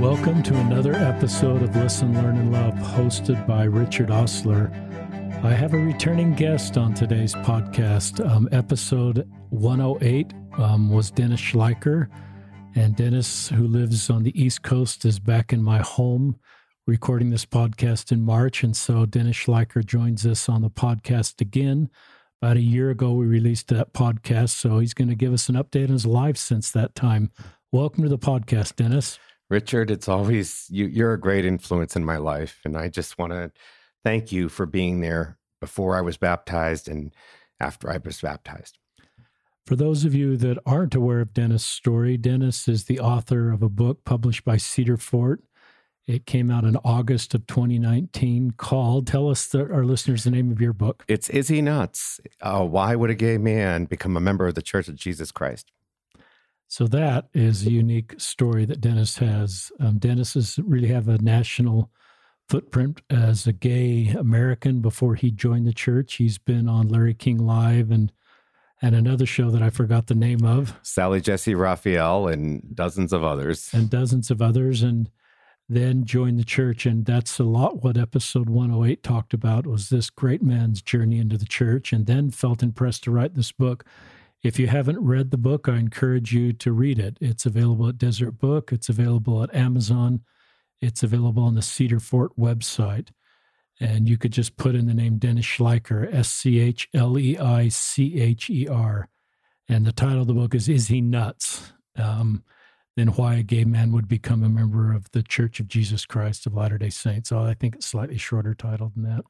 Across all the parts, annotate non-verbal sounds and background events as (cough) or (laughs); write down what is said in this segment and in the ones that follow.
Welcome to another episode of Listen, Learn, and Love, hosted by Richard Ostler. I have a returning guest on today's podcast. Um, episode 108 um, was Dennis Schleicher. And Dennis, who lives on the East Coast, is back in my home recording this podcast in March. And so Dennis Schleicher joins us on the podcast again. About a year ago, we released that podcast. So he's going to give us an update on his life since that time. Welcome to the podcast, Dennis. Richard, it's always you, you're a great influence in my life. And I just want to thank you for being there before I was baptized and after I was baptized. For those of you that aren't aware of Dennis' story, Dennis is the author of a book published by Cedar Fort. It came out in August of 2019 called, tell us, the, our listeners, the name of your book. It's Is He Nuts? Uh, why would a gay man become a member of the Church of Jesus Christ? So that is a unique story that Dennis has. Um, Dennis has really have a national footprint as a gay American before he joined the church. He's been on Larry King Live and and another show that I forgot the name of. Sally Jessy Raphael and dozens of others. And dozens of others. And then joined the church. And that's a lot what episode 108 talked about was this great man's journey into the church and then felt impressed to write this book. If you haven't read the book, I encourage you to read it. It's available at Deseret Book, it's available at Amazon, it's available on the Cedar Fort website. And you could just put in the name Dennis Schleicher, S C H L E I C H E R. And the title of the book is Is He Nuts? Um, then why a gay man would become a member of the Church of Jesus Christ of Latter day Saints. So I think it's slightly shorter title than that.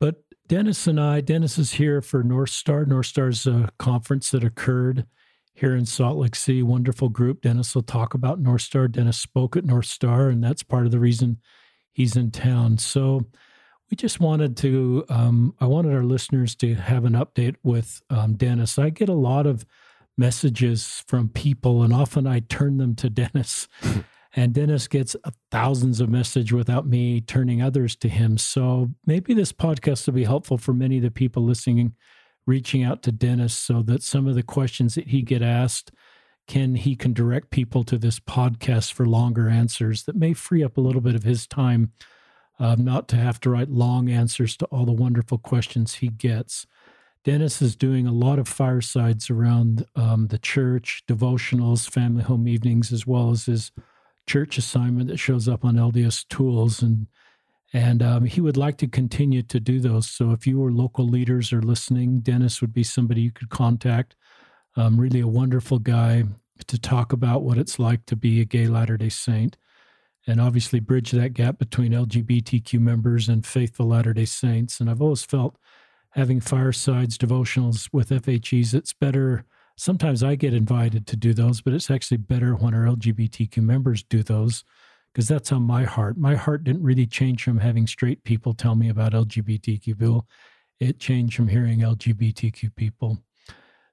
But Dennis and I, Dennis is here for North Star. North Star's a conference that occurred here in Salt Lake City. Wonderful group. Dennis will talk about North Star. Dennis spoke at North Star, and that's part of the reason he's in town. So we just wanted to, um, I wanted our listeners to have an update with um, Dennis. I get a lot of messages from people, and often I turn them to (laughs) Dennis. And Dennis gets thousands of messages without me turning others to him. So maybe this podcast will be helpful for many of the people listening, reaching out to Dennis so that some of the questions that he get asked can he can direct people to this podcast for longer answers that may free up a little bit of his time um, not to have to write long answers to all the wonderful questions he gets. Dennis is doing a lot of firesides around um, the church, devotionals, family home evenings, as well as his church assignment that shows up on LDS Tools, and and um, he would like to continue to do those. So if you or local leaders or listening, Dennis would be somebody you could contact. Um, really a wonderful guy to talk about what it's like to be a gay Latter Day Saint and obviously bridge that gap between LGBTQ members and faithful Latter day Saints. And I've always felt having firesides, devotionals with FHEs, it's better. Sometimes I get invited to do those, but it's actually better when our LGBTQ members do those because that's on my heart. My heart didn't really change from having straight people tell me about LGBTQ people, it changed from hearing LGBTQ people.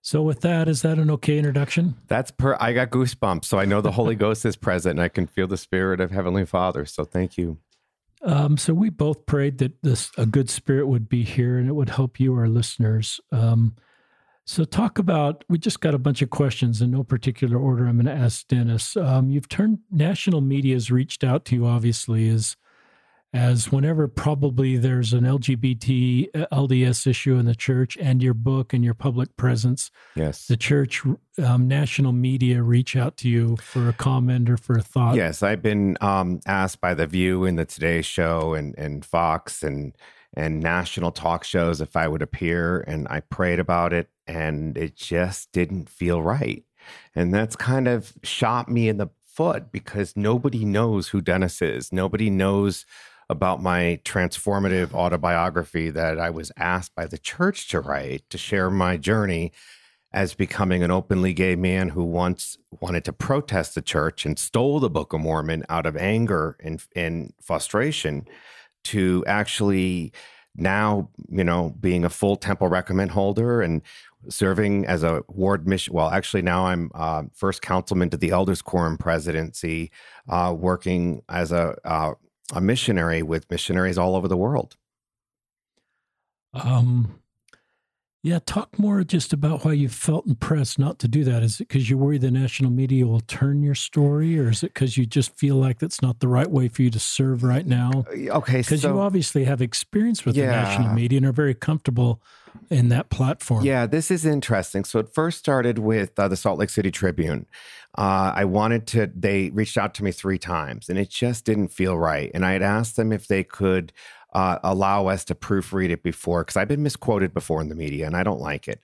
So, with that, is that an okay introduction? That's per. I got goosebumps, so I know the Holy (laughs) Ghost is present, and I can feel the Spirit of Heavenly Father. So, thank you. Um, so, we both prayed that this a good spirit would be here, and it would help you, our listeners. Um, so, talk about. We just got a bunch of questions in no particular order. I'm going to ask Dennis. Um, you've turned national media has reached out to you, obviously, as as whenever probably there's an LGBT uh, LDS issue in the church and your book and your public presence, yes, the church um, national media reach out to you for a comment or for a thought. Yes, I've been um, asked by the View and the Today Show and and Fox and and national talk shows if I would appear, and I prayed about it, and it just didn't feel right, and that's kind of shot me in the foot because nobody knows who Dennis is. Nobody knows about my transformative autobiography that I was asked by the church to write to share my journey as becoming an openly gay man who once wanted to protest the church and stole the Book of Mormon out of anger and, and frustration to actually now, you know, being a full temple recommend holder and serving as a ward mission. Well, actually, now I'm uh, first councilman to the Elders Quorum presidency, uh, working as a uh, a missionary with missionaries all over the world? Um, Yeah, talk more just about why you felt impressed not to do that. Is it because you worry the national media will turn your story, or is it because you just feel like that's not the right way for you to serve right now? Okay, Because so you obviously have experience with Yeah. the national media and are very comfortable in that platform. Yeah, this is interesting. So it first started with uh, the Salt Lake City Tribune. Uh, I wanted to, they reached out to me three times and it just didn't feel right. And I had asked them if they could uh, allow us to proofread it before, because I've been misquoted before in the media and I don't like it.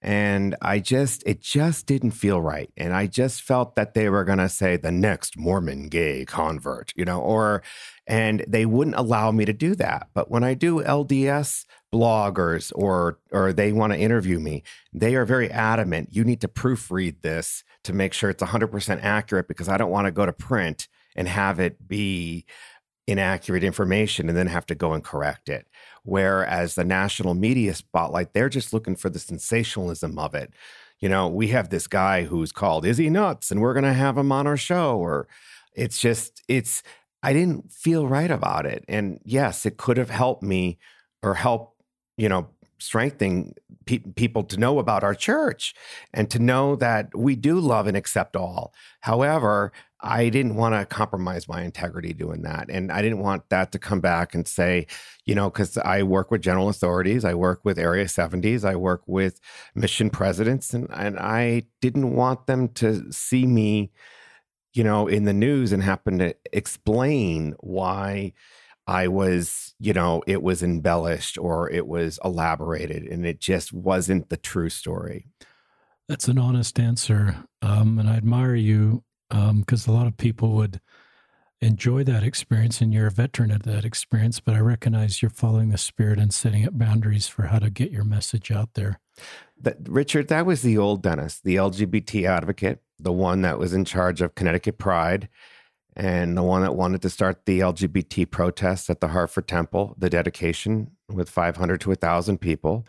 And I just, it just didn't feel right. And I just felt that they were going to say the next Mormon gay convert, you know, or, and they wouldn't allow me to do that. But when I do LDS bloggers or, or they want to interview me, they are very adamant. You need to proofread this to make sure it's 100% accurate because I don't want to go to print and have it be inaccurate information and then have to go and correct it. Whereas the national media spotlight, they're just looking for the sensationalism of it. You know, we have this guy who's called Is He Nuts? And we're going to have him on our show. Or it's just, it's, I didn't feel right about it. And yes, it could have helped me or help, you know, strengthening pe- people to know about our church and to know that we do love and accept all. However, I didn't want to compromise my integrity doing that. And I didn't want that to come back and say, you know, because I work with general authorities, I work with Area 70s, I work with mission presidents, and, and I didn't want them to see me, you know, in the news and happen to explain why I was, you know, it was embellished or it was elaborated and it just wasn't the true story. That's an honest answer. Um, and I admire you Um, because a lot of people would enjoy that experience and you're a veteran of that experience. But I recognize you're following the spirit and setting up boundaries for how to get your message out there. That, Richard, that was the old Dennis, the LGBT advocate, the one that was in charge of Connecticut Pride and the one that wanted to start the LGBT protests at the Hartford Temple, the dedication with 500 to 1,000 people.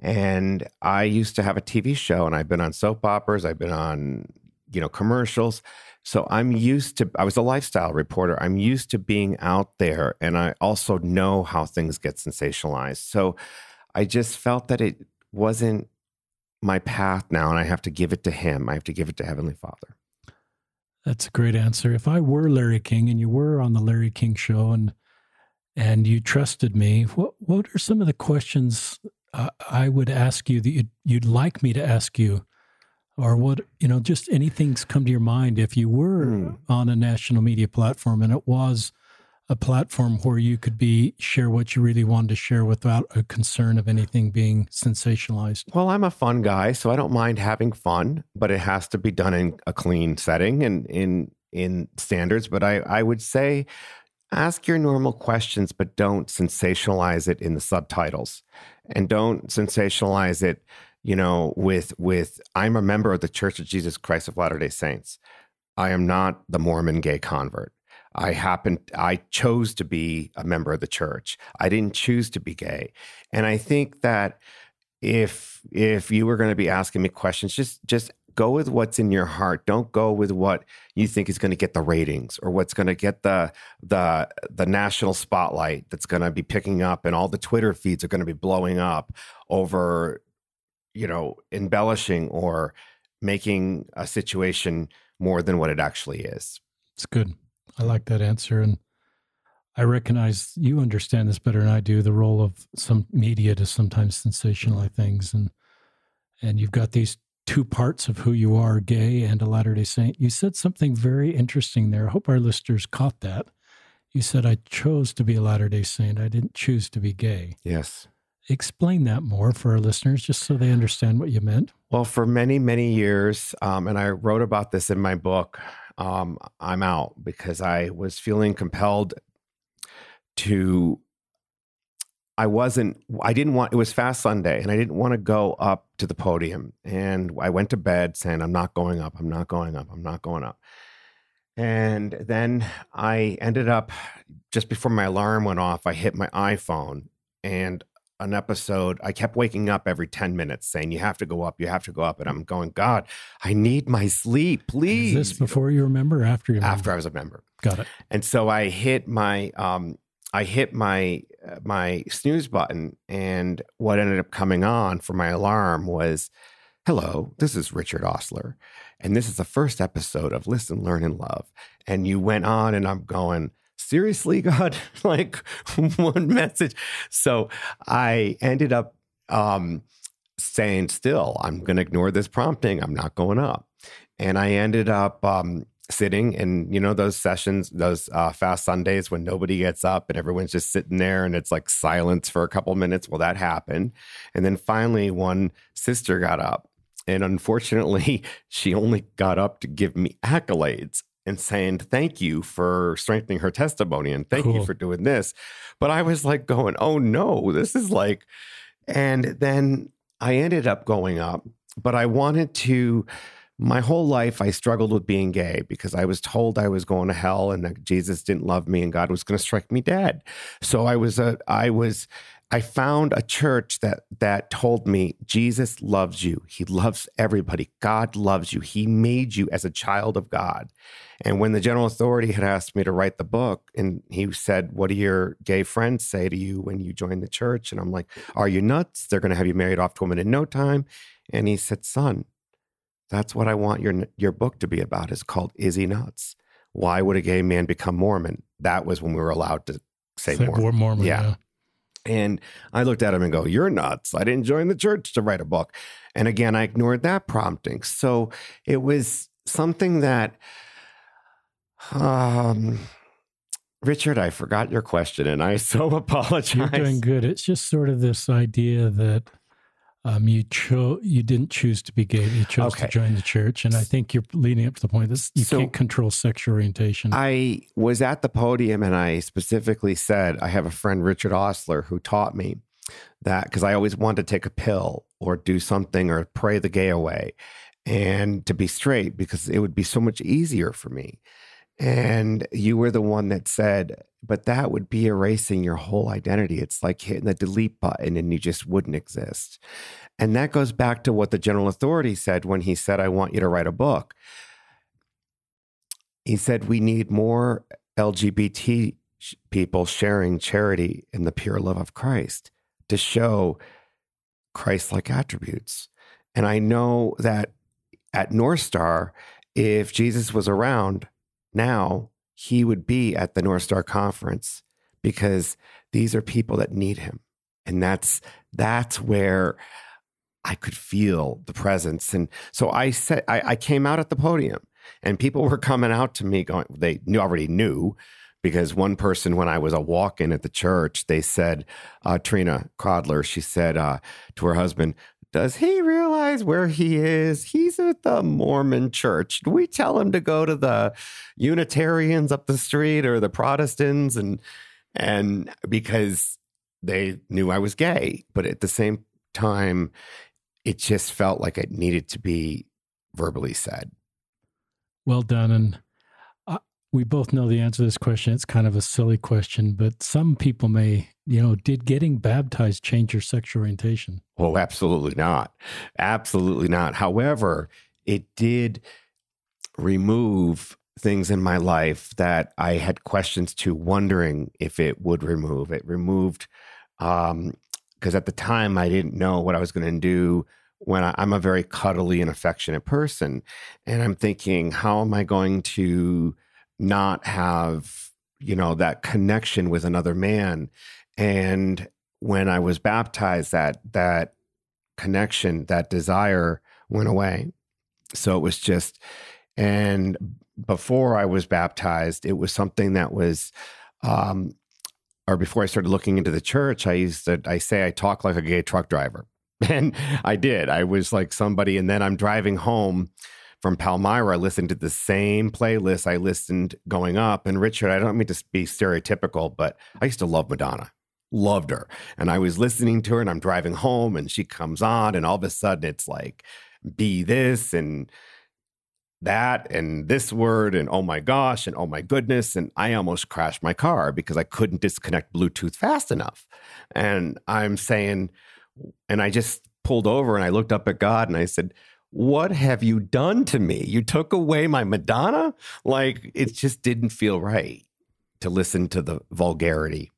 And I used to have a TV show, and I've been on soap operas, I've been on, you know, commercials. So I'm used to, I was a lifestyle reporter. I'm used to being out there, and I also know how things get sensationalized. So I just felt that it wasn't my path now, and I have to give it to Him. I have to give it to Heavenly Father. That's a great answer. If I were Larry King and you were on the Larry King show and and you trusted me, what what are some of the questions uh, I would ask you that you'd, you'd like me to ask you, or what you know, just anything's come to your mind if you were Hmm. on a national media platform and it was a platform where you could be share what you really wanted to share without a concern of anything being sensationalized. Well, I'm a fun guy, so I don't mind having fun, but it has to be done in a clean setting and in in standards. But I, I would say ask your normal questions, but don't sensationalize it in the subtitles. And don't sensationalize it, you know, with with I'm a member of the Church of Jesus Christ of Latter-day Saints. I am not the Mormon gay convert. I happened I chose to be a member of the church. I didn't choose to be gay. And I think that if if you were going to be asking me questions, just just go with what's in your heart. Don't go with what you think is going to get the ratings or what's going to get the the the national spotlight that's going to be picking up and all the Twitter feeds are going to be blowing up over you know embellishing or making a situation more than what it actually is. It's good. I like that answer. And I recognize you understand this better than I do the role of some media to sometimes sensationalize things. And and you've got these two parts of who you are, gay and a Latter day Saint. You said something very interesting there. I hope our listeners caught that. You said, I chose to be a Latter day Saint. I didn't choose to be gay. Yes. Explain that more for our listeners, just so they understand what you meant. Well, for many, many years, um, and I wrote about this in my book, um, I'm out because I was feeling compelled to. I wasn't, I didn't want, it was Fast Sunday, and I didn't want to go up to the podium. And I went to bed saying, I'm not going up, I'm not going up, I'm not going up. And then I ended up, just before my alarm went off, I hit my iPhone and an episode, I kept waking up every 10 minutes saying, You have to go up, you have to go up. And I'm going, God, I need my sleep, please. Is this before you remember or after you remember? After I was a member. Got it. And so I hit my, um, I hit my my snooze button, and what ended up coming on for my alarm was, "Hello, this is Richard Ostler, and this is the first episode of Listen, Learn, and Love." And you went on, and I'm going, "Seriously, (laughs) God, like one message." So I ended up um, saying, "Still, I'm going to ignore this prompting. I'm not going up." And I ended up um, sitting and you know those sessions those uh, fast sundays when nobody gets up and everyone's just sitting there and it's like silence for a couple minutes well that happened and then finally one sister got up and unfortunately (laughs) she only got up to give me accolades and saying thank you for strengthening her testimony and thank cool. you for doing this but i was like going oh no this is like and then i ended up going up but i wanted to my whole life I struggled with being gay because I was told I was going to hell and that Jesus didn't love me and God was going to strike me dead. So I was a I was I found a church that that told me Jesus loves you. He loves everybody. God loves you. He made you as a child of God. And when the general authority had asked me to write the book and he said, "What do your gay friends say to you when you join the church?" and I'm like, "Are you nuts? They're going to have you married off to a woman in no time." And he said, "Son, that's what I want your your book to be about. Is called Is He Nuts? Why would a gay man become Mormon? That was when we were allowed to say, say Mormon. Mormon. Yeah. yeah. And I looked at him and go, You're nuts. I didn't join the church to write a book. And again, I ignored that prompting. So it was something that um Richard, I forgot your question and I so apologize. (laughs) You're doing good. It's just sort of this idea that um, you chose you didn't choose to be gay. You chose okay. to join the church, and I think you're leading up to the point that you so can't control sexual orientation. I was at the podium, and I specifically said I have a friend Richard Ostler who taught me that because I always wanted to take a pill or do something or pray the gay away, and to be straight because it would be so much easier for me. And you were the one that said, but that would be erasing your whole identity. It's like hitting the delete button and you just wouldn't exist. And that goes back to what the general authority said when he said, I want you to write a book. He said, we need more LGBT people sharing charity in the pure love of Christ to show Christ like attributes. And I know that at North Star, if Jesus was around, now he would be at the North Star conference because these are people that need him. And that's that's where I could feel the presence. And so I said I, I came out at the podium and people were coming out to me going, they knew already knew because one person when I was a walk-in at the church, they said, uh, Trina Crodler, she said uh, to her husband, does he realize where he is? He's at the Mormon church. Do we tell him to go to the Unitarians up the street or the Protestants? And and because they knew I was gay, but at the same time, it just felt like it needed to be verbally said. Well done. And uh, we both know the answer to this question. It's kind of a silly question, but some people may, you know, did getting baptized change your sexual orientation? Oh, absolutely not. Absolutely not. However, it did remove things in my life that I had questions to, wondering if it would remove. It removed, um, because at the time I didn't know what I was going to do when I, I'm a very cuddly and affectionate person. And I'm thinking, how am I going to not have you know that connection with another man and when i was baptized that that connection that desire went away. So it was just and before i was baptized it was something that was um or before i started looking into the church i used to i say i talk like a gay truck driver. (laughs) And i did. I was like somebody and then i'm driving home from Palmyra, I listened to the same playlist I listened going up. And Richard, I don't mean to be stereotypical, but I used to love Madonna, loved her. And I was listening to her and I'm driving home and she comes on, and all of a sudden it's like, be this and that and this word and oh my gosh and oh my goodness and i almost crashed my car because i couldn't disconnect bluetooth fast enough and i'm saying and i just pulled over and i looked up at god and i said what have you done to me? You took away my Madonna? Like, it just didn't feel right to listen to the vulgarity.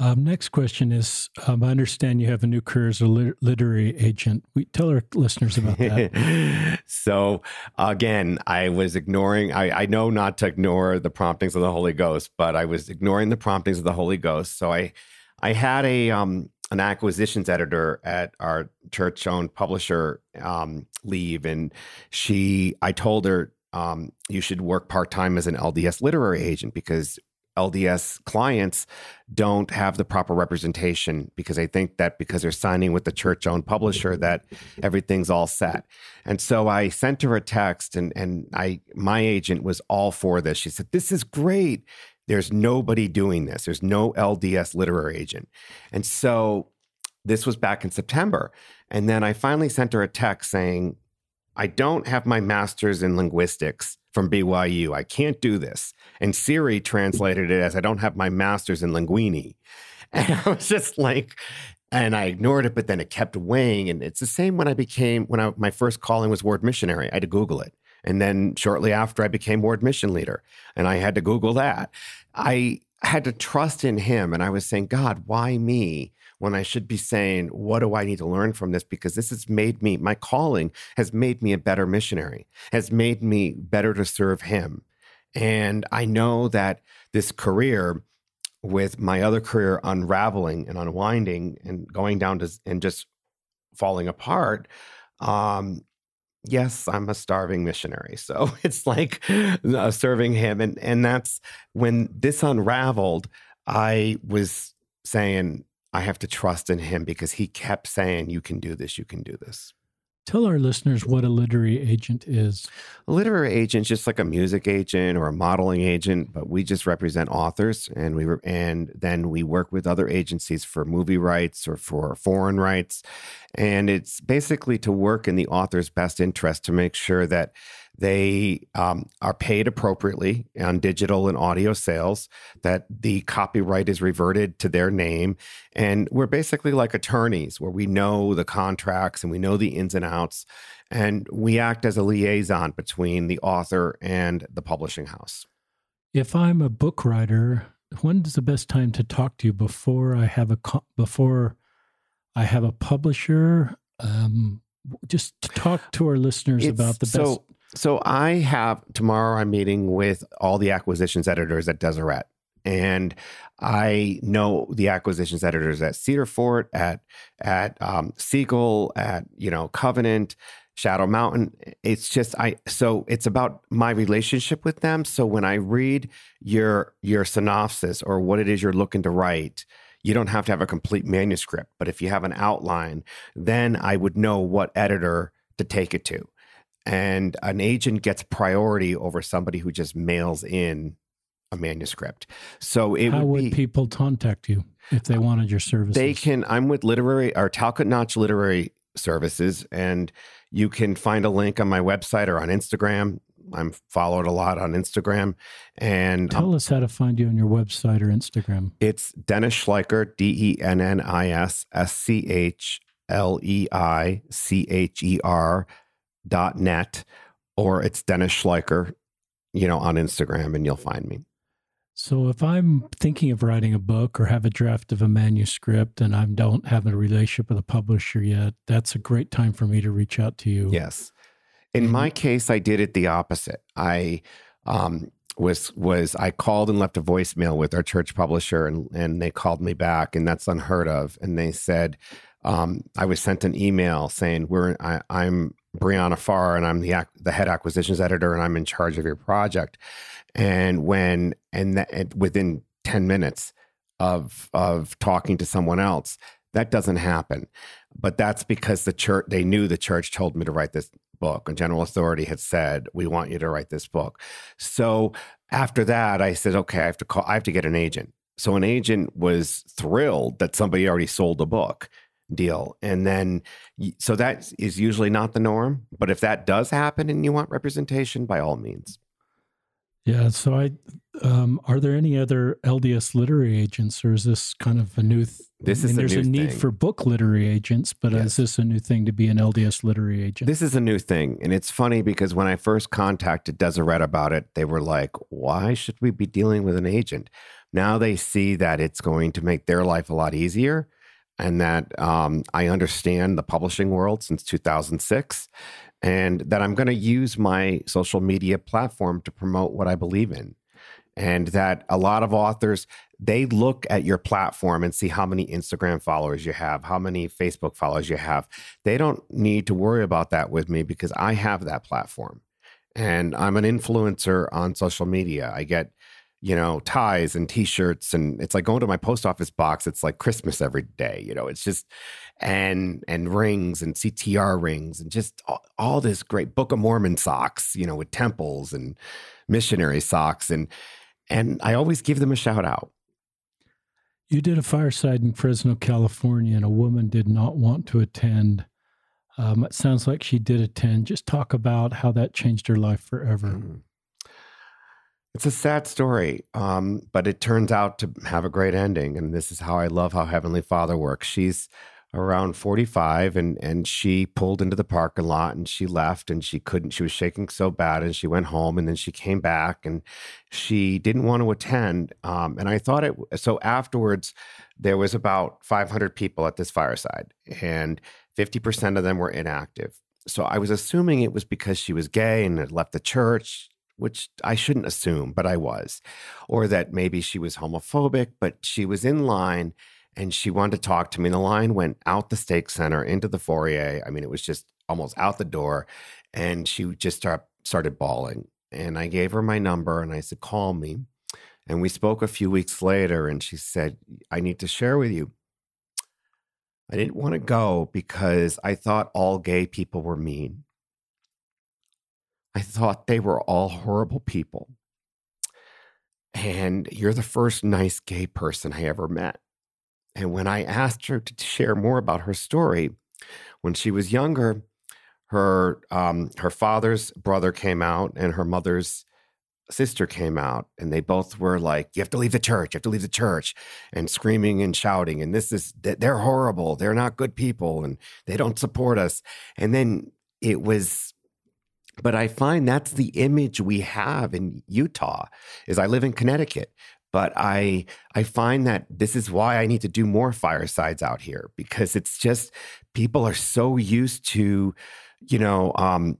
Um, next question is um, I understand you have a new career as a literary agent. We tell our listeners about that. (laughs) so, again, I was ignoring, I, I know not to ignore the promptings of the Holy Ghost, but I was ignoring the promptings of the Holy Ghost. So, I, I had a, um, an acquisitions editor at our church owned publisher um, leave, and she, I told her, um, you should work part time as an LDS literary agent because LDS clients don't have the proper representation because they think that because they're signing with the church owned publisher that everything's all set. And so I sent her a text and and I my agent was all for this. She said, This is great. There's nobody doing this. There's no LDS literary agent. And so this was back in September. And then I finally sent her a text saying, I don't have my master's in linguistics from BYU. I can't do this. And Siri translated it as I don't have my master's in linguini. (laughs) And I was just like, and I ignored it, but then it kept weighing. And it's the same when I became, when I, my first calling was ward missionary, I had to Google it. And then shortly after, I became ward mission leader and I had to Google that. I had to trust in him. And I was saying, God, why me? When I should be saying, what do I need to learn from this? Because this has made me, my calling has made me a better missionary, has made me better to serve Him. And I know that this career, with my other career unraveling and unwinding and going down to and just falling apart, um, yes, I'm a starving missionary. So (laughs) it's like uh, serving him. And, and that's when this unraveled, I was saying, I have to trust in him because he kept saying, You can do this, you can do this. Tell our listeners what a literary agent is. A literary agent is just like a music agent or a modeling agent, but we just represent authors, and we and then we work with other agencies for movie rights or for foreign rights, and it's basically to work in the author's best interest to make sure that they um, are paid appropriately on digital and audio sales, that the copyright is reverted to their name. And we're basically like attorneys where we know the contracts and we know the ins and outs. And we act as a liaison between the author and the publishing house. If I'm a book writer, when's the best time to talk to you before I have a before I have a publisher? Um, just to talk to our listeners it's, about the best. So so I have tomorrow. I'm meeting with all the acquisitions editors at Deseret, and I know the acquisitions editors at Cedar Fort, at at um, Seagull, at you know Covenant, Shadow Mountain. It's just I. So it's about my relationship with them. So when I read your your synopsis or what it is you're looking to write, you don't have to have a complete manuscript, but if you have an outline, then I would know what editor to take it to and an agent gets priority over somebody who just mails in a manuscript. So it how would, would people contact you if they wanted your services? They can. I'm with literary or Talcott Notch Literary Services, and you can find a link on my website or on Instagram. I'm followed a lot on Instagram. And tell um, us how to find you on your website or Instagram. It's Dennis Schleicher, D E N N I S S C H L E I C H E R net or it's Dennis Schleicher, you know, on Instagram and you'll find me. So if I'm thinking of writing a book or have a draft of a manuscript and I don't have a relationship with a publisher yet, that's a great time for me to reach out to you. Yes. In my case, I did it the opposite. I um, was was I called and left a voicemail with our church publisher, and and they called me back, and that's unheard of. And they said, um, I was sent an email saying we're I, am Brianna Farr, and I'm the the head acquisitions editor, and I'm in charge of your project. And when and, that, and within ten minutes of of talking to someone else, that doesn't happen. But that's because the church they knew the church told me to write this book, and general authority had said we want you to write this book. So after that, I said, okay, I have to call. I have to get an agent. So an agent was thrilled that somebody already sold a book deal. And then, so that is usually not the norm. But if that does happen and you want representation, by all means. Yeah. So I, um, are there any other LDS literary agents, or is this kind of a new? Th- this is I mean, there's a, a need thing. for book literary agents, but yes. is this a new thing to be an LDS literary agent? This is a new thing, and it's funny because when I first contacted Deseret about it, they were like, "Why should we be dealing with an agent?" now they see that it's going to make their life a lot easier and that um, I understand the publishing world since 2006 and that I'm going to use my social media platform to promote what I believe in. And that a lot of authors, they look at your platform and see how many Instagram followers you have, how many Facebook followers you have. They don't need to worry about that with me because I have that platform. And I'm an influencer on social media. I get you know, ties and t-shirts and it's like going to my post office box. It's like Christmas every day, you know, it's just, and, and rings and CTR rings and just all, all this great Book of Mormon socks, you know, with temples and missionary socks. And, and I always give them a shout out. You did a fireside in Fresno, California, and a woman did not want to attend. Um, it sounds like she did attend. Just talk about how that changed her life forever. Mm-hmm. It's a sad story, um, but it turns out to have a great ending. And this is how I love how Heavenly Father works. She's around 45 and and she pulled into the parking lot and she left and she couldn't she was shaking so bad and she went home and then she came back and she didn't want to attend um, and i thought it so afterwards there was about 500 people at this fireside and 50% of them were inactive so i was assuming it was because she was gay and had left the church which I shouldn't assume, but I was, or that maybe she was homophobic, but she was in line and she wanted to talk to me. And the line went out the stake center into the foyer. I mean, it was just almost out the door. And she just start, started bawling. And I gave her my number and I said, call me. And we spoke a few weeks later and she said, I need to share with you. I didn't want to go because I thought all gay people were mean. I thought they were all horrible people. And you're the first nice gay person I ever met. And when I asked her to share more about her story, when she was younger, her um, her father's brother came out and her mother's sister came out, and they both were like, "You have to leave the church. You have to leave the church," and screaming and shouting. And this is they're horrible. They're not good people, and they don't support us. And then it was but I find that's the image we have in Utah. Is I live in Connecticut, but I I find that this is why I need to do more firesides out here because it's just people are so used to, you know, um,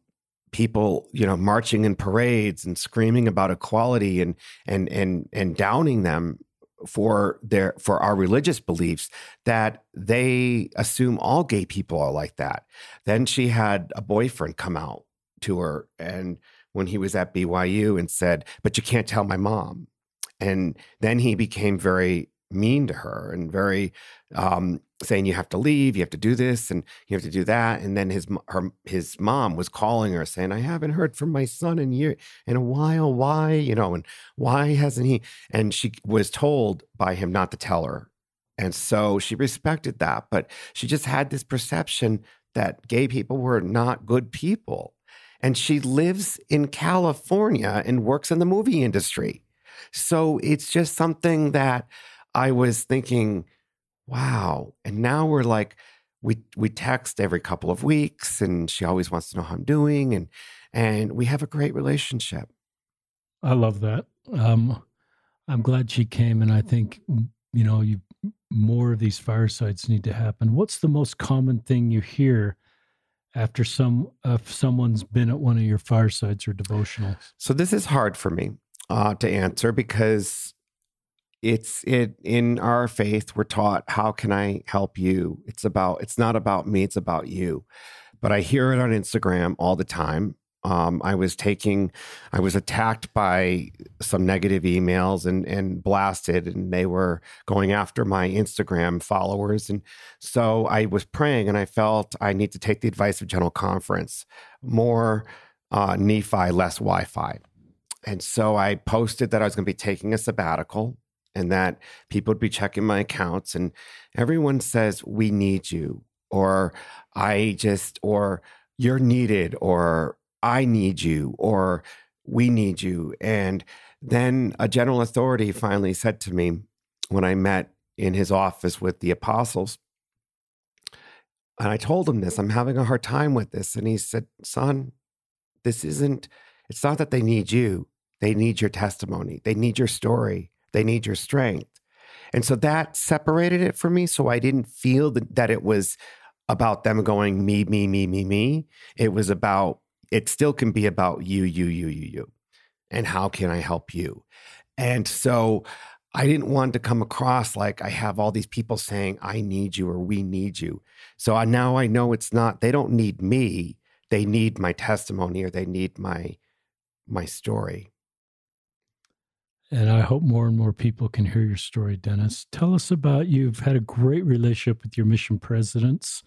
people you know marching in parades and screaming about equality and and and and downing them for their for our religious beliefs that they assume all gay people are like that then she had a boyfriend come out to her and when he was at BYU and said, "But you can't tell my mom." And then he became very mean to her and very um, saying you have to leave, you have to do this, and you have to do that. And then his her his mom was calling her saying, "I haven't heard from my son in year in a while. Why, you know, and why hasn't he?" And she was told by him not to tell her, and so she respected that, but she just had this perception that gay people were not good people and she lives in California and works in the movie industry. So it's just something that I was thinking, wow. And now we're like, we we text every couple of weeks and she always wants to know how I'm doing and and we have a great relationship. I love that. Um, I'm glad she came and I think you know, you more of these firesides need to happen. What's the most common thing you hear after some if someone's been at one of your firesides or devotionals? So this is hard for me uh, to answer because it's it in our faith we're taught how can I help you? It's about it's not about me, it's about you. But I hear it on Instagram all the time um, I was taking, I was attacked by some negative emails and and blasted, and they were going after my Instagram followers. And so I was praying, and I felt I need to take the advice of General Conference: more uh, Nephi, less Wi-Fi. And so I posted that I was going to be taking a sabbatical, and that people would be checking my accounts, and everyone says we need you, or I just, or you're needed, or I need you or we need you. And then a general authority finally said to me when I met in his office with the apostles, and I told him this, I'm having a hard time with this. And he said, Son, this isn't, it's not that they need you. They need your testimony. They need your story. They need your strength. And so that separated it for me. So I didn't feel that, that it was about them going me, me, me, me, me. It was about, it still can be about you, you, you, you, you. And how can I help you? And so I didn't want to come across like I have all these people saying, I need you or we need you. So I, now I know it's not, they don't need me. They need my testimony or they need my, my story. And I hope more and more people can hear your story, Dennis. Tell us about you've had a great relationship with your mission presidents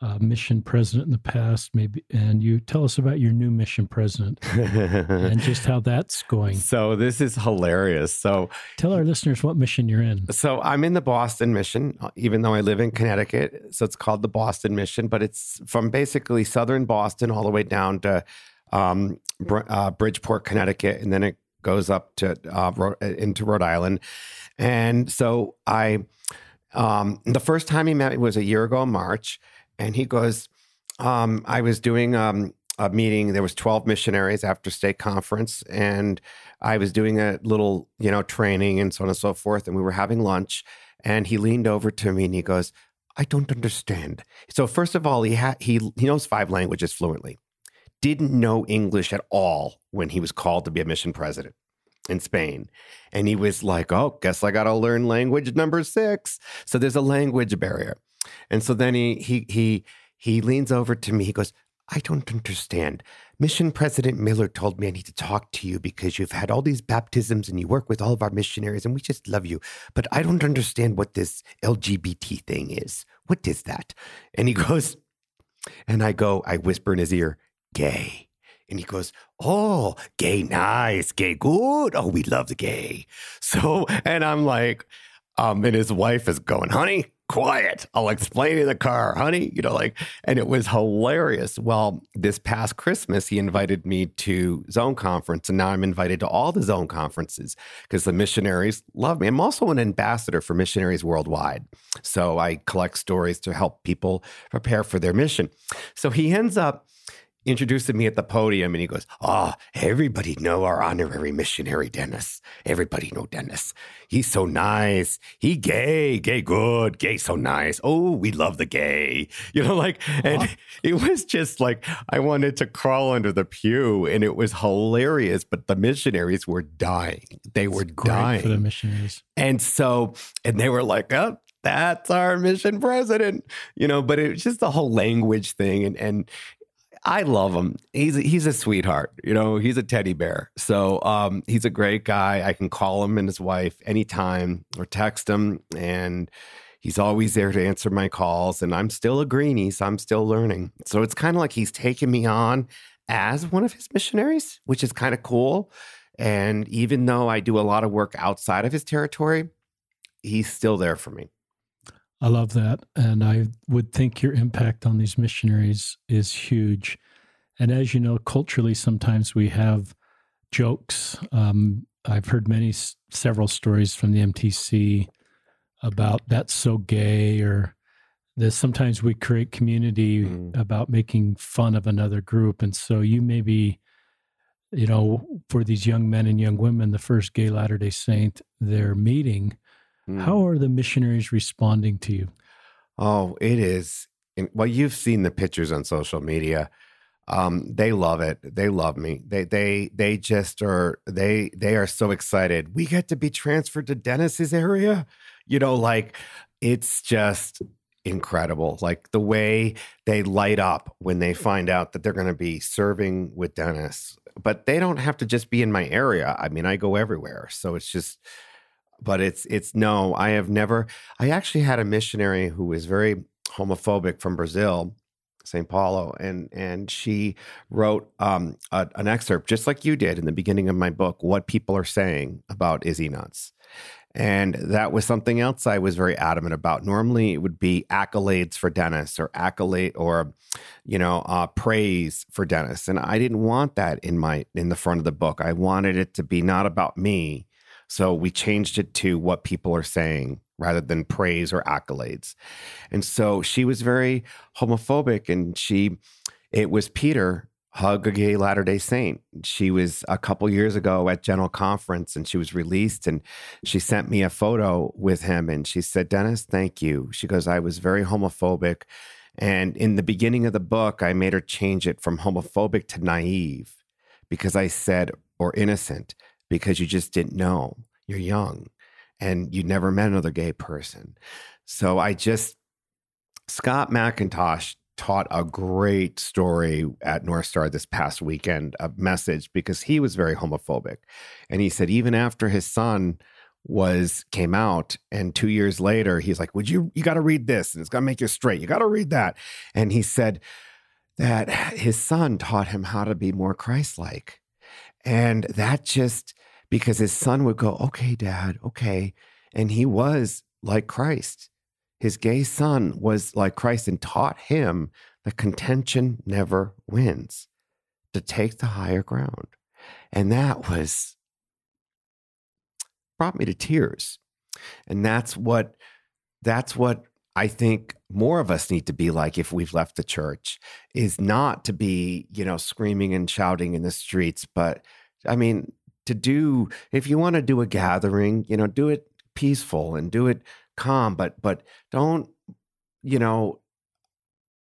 uh, mission president in the past, maybe, and you tell us about your new mission president and just how (laughs) that's going. So this is hilarious. So tell our listeners what mission you're in. So I'm in the Boston mission, even though I live in Connecticut. So it's called the Boston mission, but it's from basically southern Boston all the way down to um, uh, Bridgeport, Connecticut, and then it goes up to uh, into Rhode Island. And so I, um, the first time he met me was a year ago in March and he goes, um, I was doing um, a meeting. There was 12 missionaries after state conference, and I was doing a little, you know, training and so on and so forth. And we were having lunch, and he leaned over to me and he goes, "I don't understand." So first of all, he had he he knows five languages fluently. Didn't know English at all when he was called to be a mission president in Spain. And he was like, oh, guess I got to learn language number six. So there's a language barrier. And so then he he he he leans over to me. He goes, I don't understand. Mission President Miller told me I need to talk to you because you've had all these baptisms and you work with all of our missionaries and we just love you. But I don't understand what this LGBT thing is. What is that? And he (laughs) goes, and I go, I whisper in his ear, gay. And he goes, Oh, gay, nice, gay, good. Oh, we love the gay. So, and I'm like, um, and his wife is going, honey, quiet. I'll explain in the car, honey. You know, like, and it was hilarious. Well, this past Christmas, he invited me to Zone Conference, and now I'm invited to all the Zone conferences because the missionaries love me. I'm also an ambassador for missionaries worldwide. So I collect stories to help people prepare for their mission. So he ends up introducing me at the podium and he goes, Ah, oh, everybody know our honorary missionary Dennis. Everybody know Dennis. He's so nice. He gay, gay good, gay so nice. Oh, we love the gay. You know, like, and (laughs) it was just like I wanted to crawl under the pew and it was hilarious, but the missionaries were dying. They were dying. For the missionaries. And so, and they were like, oh, that's our mission president, you know, but it was just the whole language thing. And, and I love him. He's he's a sweetheart. You know, he's a teddy bear. So um, he's a great guy. I can call him and his wife anytime or text him, and he's always there to answer my calls. And I'm still a greenie, so I'm still learning. So it's kind of like he's taking me on as one of his missionaries, which is kind of cool. And even though I do a lot of work outside of his territory, he's still there for me. I love that. And I would think your impact on these missionaries is huge. And as you know, culturally, sometimes we have jokes. Um, I've heard many, several stories from the MTC about that's so gay, or that sometimes we create community mm. about making fun of another group. And so you maybe, you know, for these young men and young women, the first gay Latter day Saint they're meeting Mm. How are the missionaries responding to you? Oh, it is. Well, you've seen the pictures on social media. Um, they love it. They love me. They they they just are they they are so excited. We get to be transferred to Dennis's area. You know, like it's just incredible. Like the way they light up when they find out that they're going to be serving with Dennis. But they don't have to just be in my area. I mean, I go everywhere. So it's just but it's it's no i have never i actually had a missionary who was very homophobic from brazil St. Paulo, and and she wrote um, a, an excerpt just like you did in the beginning of my book, what people are saying about Is He Nuts, and that was something else I was very adamant about. Normally, it would be accolades for Dennis or accolade or you know uh, praise for Dennis, and I didn't want that in my in the front of the book. I wanted it to be not about me, so we changed it to what people are saying rather than praise or accolades. And so she was very homophobic and she, it was Peter hug a gay Latter day Saint. She was a couple years ago at General Conference and she was released and she sent me a photo with him and she said, Dennis, thank you. She goes, I was very homophobic. And in the beginning of the book, I made her change it from homophobic to naive because I said, or innocent, because you just didn't know. You're young and you never met another gay person. So I just, Scott McIntosh taught a great story at North Star this past weekend, a message because he was very homophobic. And he said, even after his son was came out and two years later he's like would you you got to read this and it's going to make you straight you got to read that and he said that his son taught him how to be more christ-like and that just because his son would go okay dad okay and he was like christ his gay son was like Christ and taught him that contention never wins, to take the higher ground. And that was brought me to tears. And that's what that's what I think more of us need to be like if we've left the church is not to be, you know, screaming and shouting in the streets, but I mean, to do if you want to do a gathering, you know, do it peaceful and do it calm, but but don't you know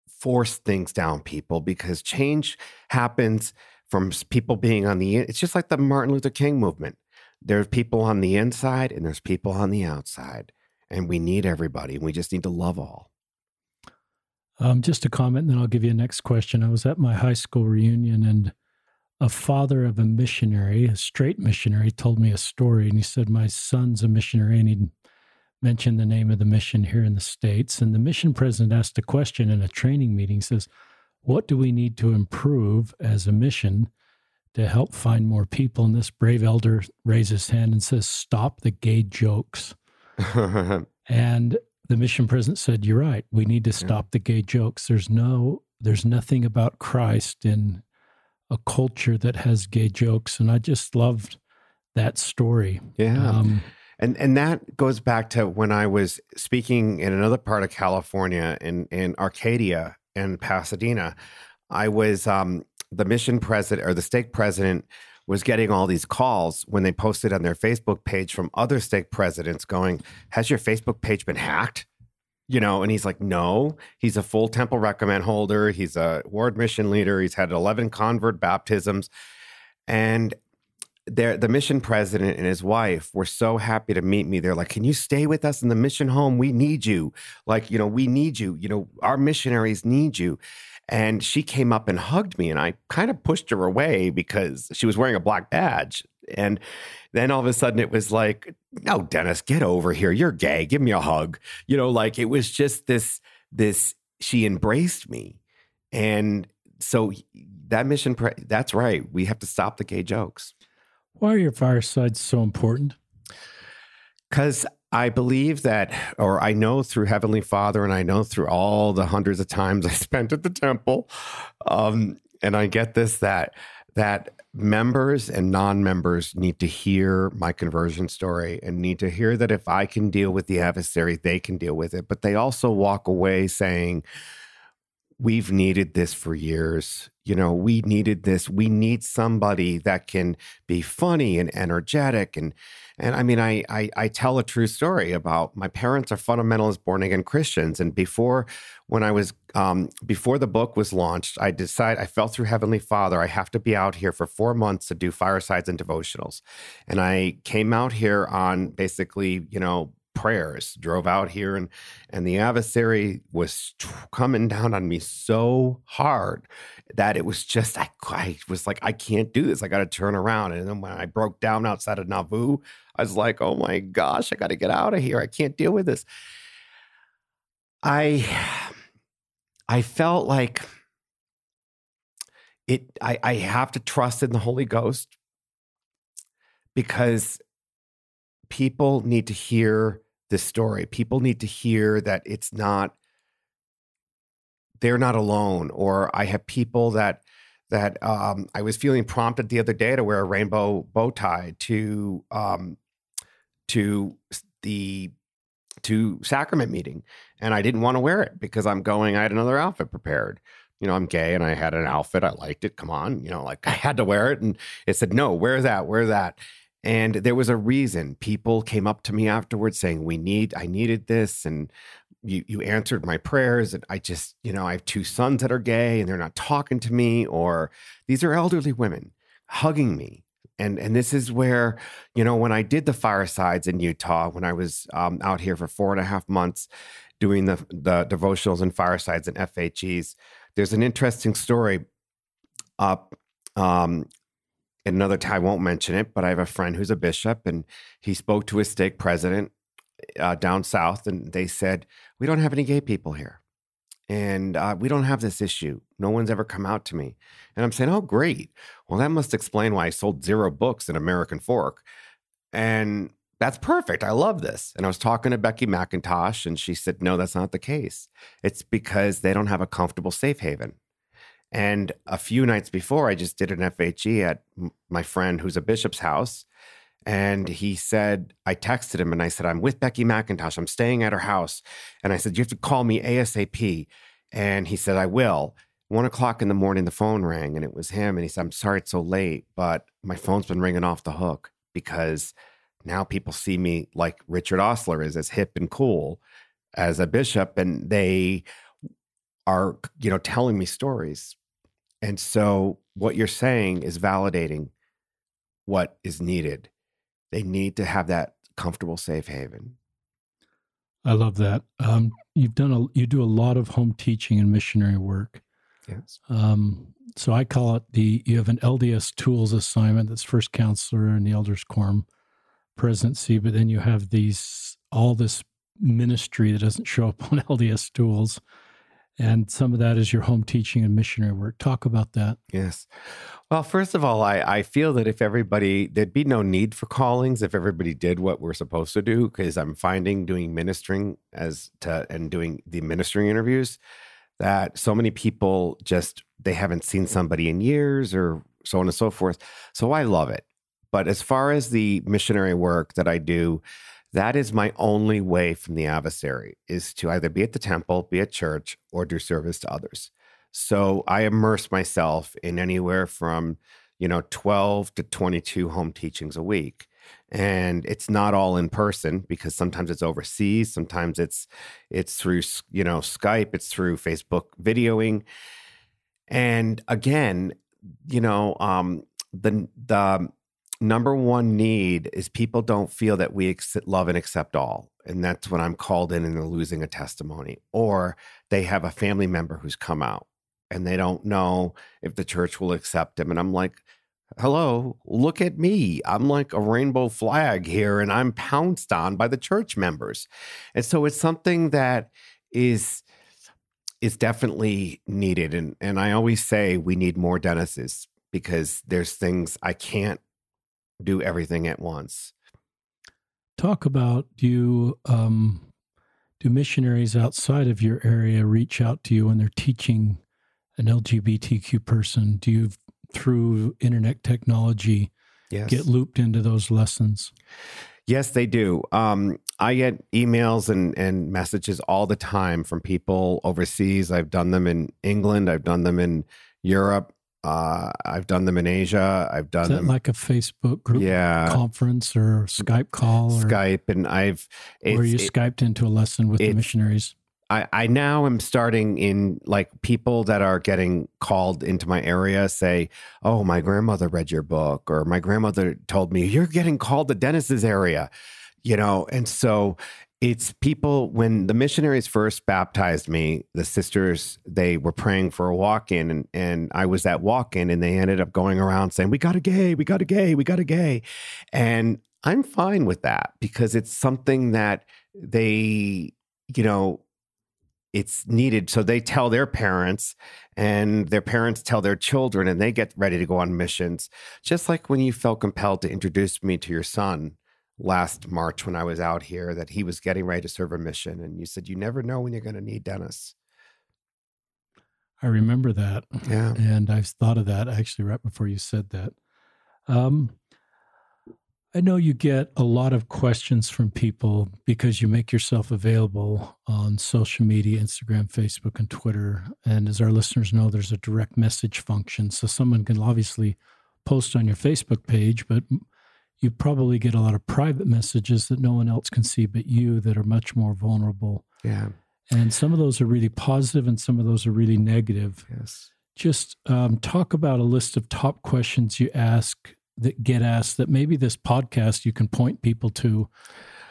force things down people because change happens from people being on the it's just like the Martin Luther King movement. There's people on the inside and there's people on the outside, and we need everybody. and We just need to love all. Um, just a comment, and then I'll give you a next question. I was at my high school reunion, and a father of a missionary, a straight missionary, told me a story, and he said, "My son's a missionary, and he mentioned the name of the mission here in the States. And the mission president asked a question in a training meeting says, What do we need to improve as a mission to help find more people? And this brave elder raises his hand and says, Stop the gay jokes. (laughs) and the mission president said, You're right. We need to stop yeah. the gay jokes. There's no, there's nothing about Christ in a culture that has gay jokes. And I just loved that story. Yeah. Um, and and that goes back to when I was speaking in another part of California in in Arcadia and Pasadena. I was um, the mission president or the stake president was getting all these calls when they posted on their Facebook page from other stake presidents going, "Has your Facebook page been hacked?" You know, and he's like, "No, he's a full temple recommend holder. He's a ward mission leader. He's had 11 convert baptisms." And the mission president and his wife were so happy to meet me. They're like, "Can you stay with us in the mission home? We need you. Like, you know, we need you. You know, our missionaries need you." And she came up and hugged me, and I kind of pushed her away because she was wearing a black badge. And then all of a sudden, it was like, "No, Dennis, get over here. You're gay. Give me a hug." You know, like it was just this. This she embraced me, and so that mission. Pre- that's right. We have to stop the gay jokes. Why are your firesides so important? Because I believe that, or I know through Heavenly Father, and I know through all the hundreds of times (laughs) I spent at the temple, um, and I get this that that members and non-members need to hear my conversion story and need to hear that if I can deal with the adversary, they can deal with it. But they also walk away saying, we've needed this for years. You know, we needed this. We need somebody that can be funny and energetic. And and I mean, I I, I tell a true story about my parents are fundamentalist born again Christians. And before when I was um, before the book was launched, I decided I felt through Heavenly Father, I have to be out here for four months to do firesides and devotionals. And I came out here on basically, you know, prayers drove out here and and the adversary was coming down on me so hard that it was just I, I was like I can't do this I got to turn around and then when I broke down outside of Nauvoo I was like oh my gosh I got to get out of here I can't deal with this I I felt like it I I have to trust in the Holy Ghost because people need to hear this story. People need to hear that it's not they're not alone or I have people that that um, I was feeling prompted the other day to wear a rainbow bow tie to um, to the to sacrament meeting and I didn't want to wear it because I'm going I had another outfit prepared You know, I'm gay and I had an outfit. I liked it. Come on. You know, like (laughs) I had to wear it. And it said, no, wear that, wear that. And there was a reason. People came up to me afterwards saying, we need, I needed this. And you, you answered my prayers. And I just, you know, I have two sons that are gay and they're not talking to me, or these are elderly women hugging me and and this is where you know when i did the firesides in utah when i was um, out here for four and a half months doing the the devotionals and firesides and fhes there's an interesting story up um, another time i won't mention it but i have a friend who's a bishop and he spoke to his stake president uh, down south and they said we don't have any gay people here and uh, we don't have this issue. No one's ever come out to me. And I'm saying, oh, great. Well, that must explain why I sold zero books in American Fork. And that's perfect. I love this. And I was talking to Becky McIntosh, and she said, no, that's not the case. It's because they don't have a comfortable safe haven. And a few nights before, I just did an FHE at my friend who's a bishop's house. And he said, I texted him and I said, I'm with Becky McIntosh. I'm staying at her house. And I said, You have to call me ASAP. And he said, I will. One o'clock in the morning, the phone rang and it was him. And he said, I'm sorry it's so late, but my phone's been ringing off the hook because now people see me like Richard Ostler is as hip and cool as a bishop. And they are, you know, telling me stories. And so what you're saying is validating what is needed they need to have that comfortable safe haven. I love that. Um, you've done a you do a lot of home teaching and missionary work. Yes. Um, so I call it the you have an LDS tools assignment that's first counselor in the elders quorum presidency, but then you have these all this ministry that doesn't show up (laughs) on LDS tools and some of that is your home teaching and missionary work. Talk about that. Yes. Well, first of all, I, I feel that if everybody, there'd be no need for callings if everybody did what we're supposed to do, because I'm finding doing ministering as to, and doing the ministering interviews that so many people just, they haven't seen somebody in years or so on and so forth. So I love it. But as far as the missionary work that I do, that is my only way from the adversary is to either be at the temple, be at church, or do service to others. So I immerse myself in anywhere from, you know, 12 to 22 home teachings a week. And it's not all in person because sometimes it's overseas, sometimes it's it's through, you know, Skype, it's through Facebook videoing. And again, you know, um the the number one need is people don't feel that we ex- love and accept all. And that's when I'm called in and they're losing a testimony. Or they have a family member who's come out and they don't know if the church will accept them. And I'm like, hello, look at me. I'm like a rainbow flag here and I'm pounced on by the church members. And so it's something that is is definitely needed and and I always say we need more Dennises because there's things I can't do everything at once. Talk about do you um, do missionaries outside of your area reach out to you when they're teaching an LGBTQ person? Do you through internet technology yes. get looped into those lessons? Yes, they do. Um, I get emails and, and messages all the time from people overseas. I've done them in England. I've done them in Europe. Uh, I've done them in Asia. I've done them like a Facebook group, yeah, conference or Skype call, or, Skype, and I've or you it, Skyped into a lesson with the missionaries. I, I now am starting in like people that are getting called into my area say, "Oh, my grandmother read your book," or "My grandmother told me you're getting called to Dennis's area," you know, and so it's people when the missionaries first baptized me the sisters they were praying for a walk-in and, and i was that walk-in and they ended up going around saying we got a gay we got a gay we got a gay. And i'm fine with that because it's something that they you know it's needed. So they tell their parents and their parents tell their children and they get ready to go on missions. Just like when you felt compelled to introduce me to your son last March when I was out here that he was getting ready to serve a mission. And you said, You never know when you're going to need Dennis. I remember that. Yeah. And I've thought of that actually right before you said that. Um, I know you get a lot of questions from people because you make yourself available on social media, Instagram, Facebook, and Twitter. And as our listeners know, there's a direct message function. So someone can obviously post on your Facebook page, but you probably get a lot of private messages that no one else can see but you that are much more vulnerable. Yeah. And some of those are really positive and some of those are really negative. Yes. Just um, talk about a list of top questions you ask that get asked that maybe this podcast you can point people to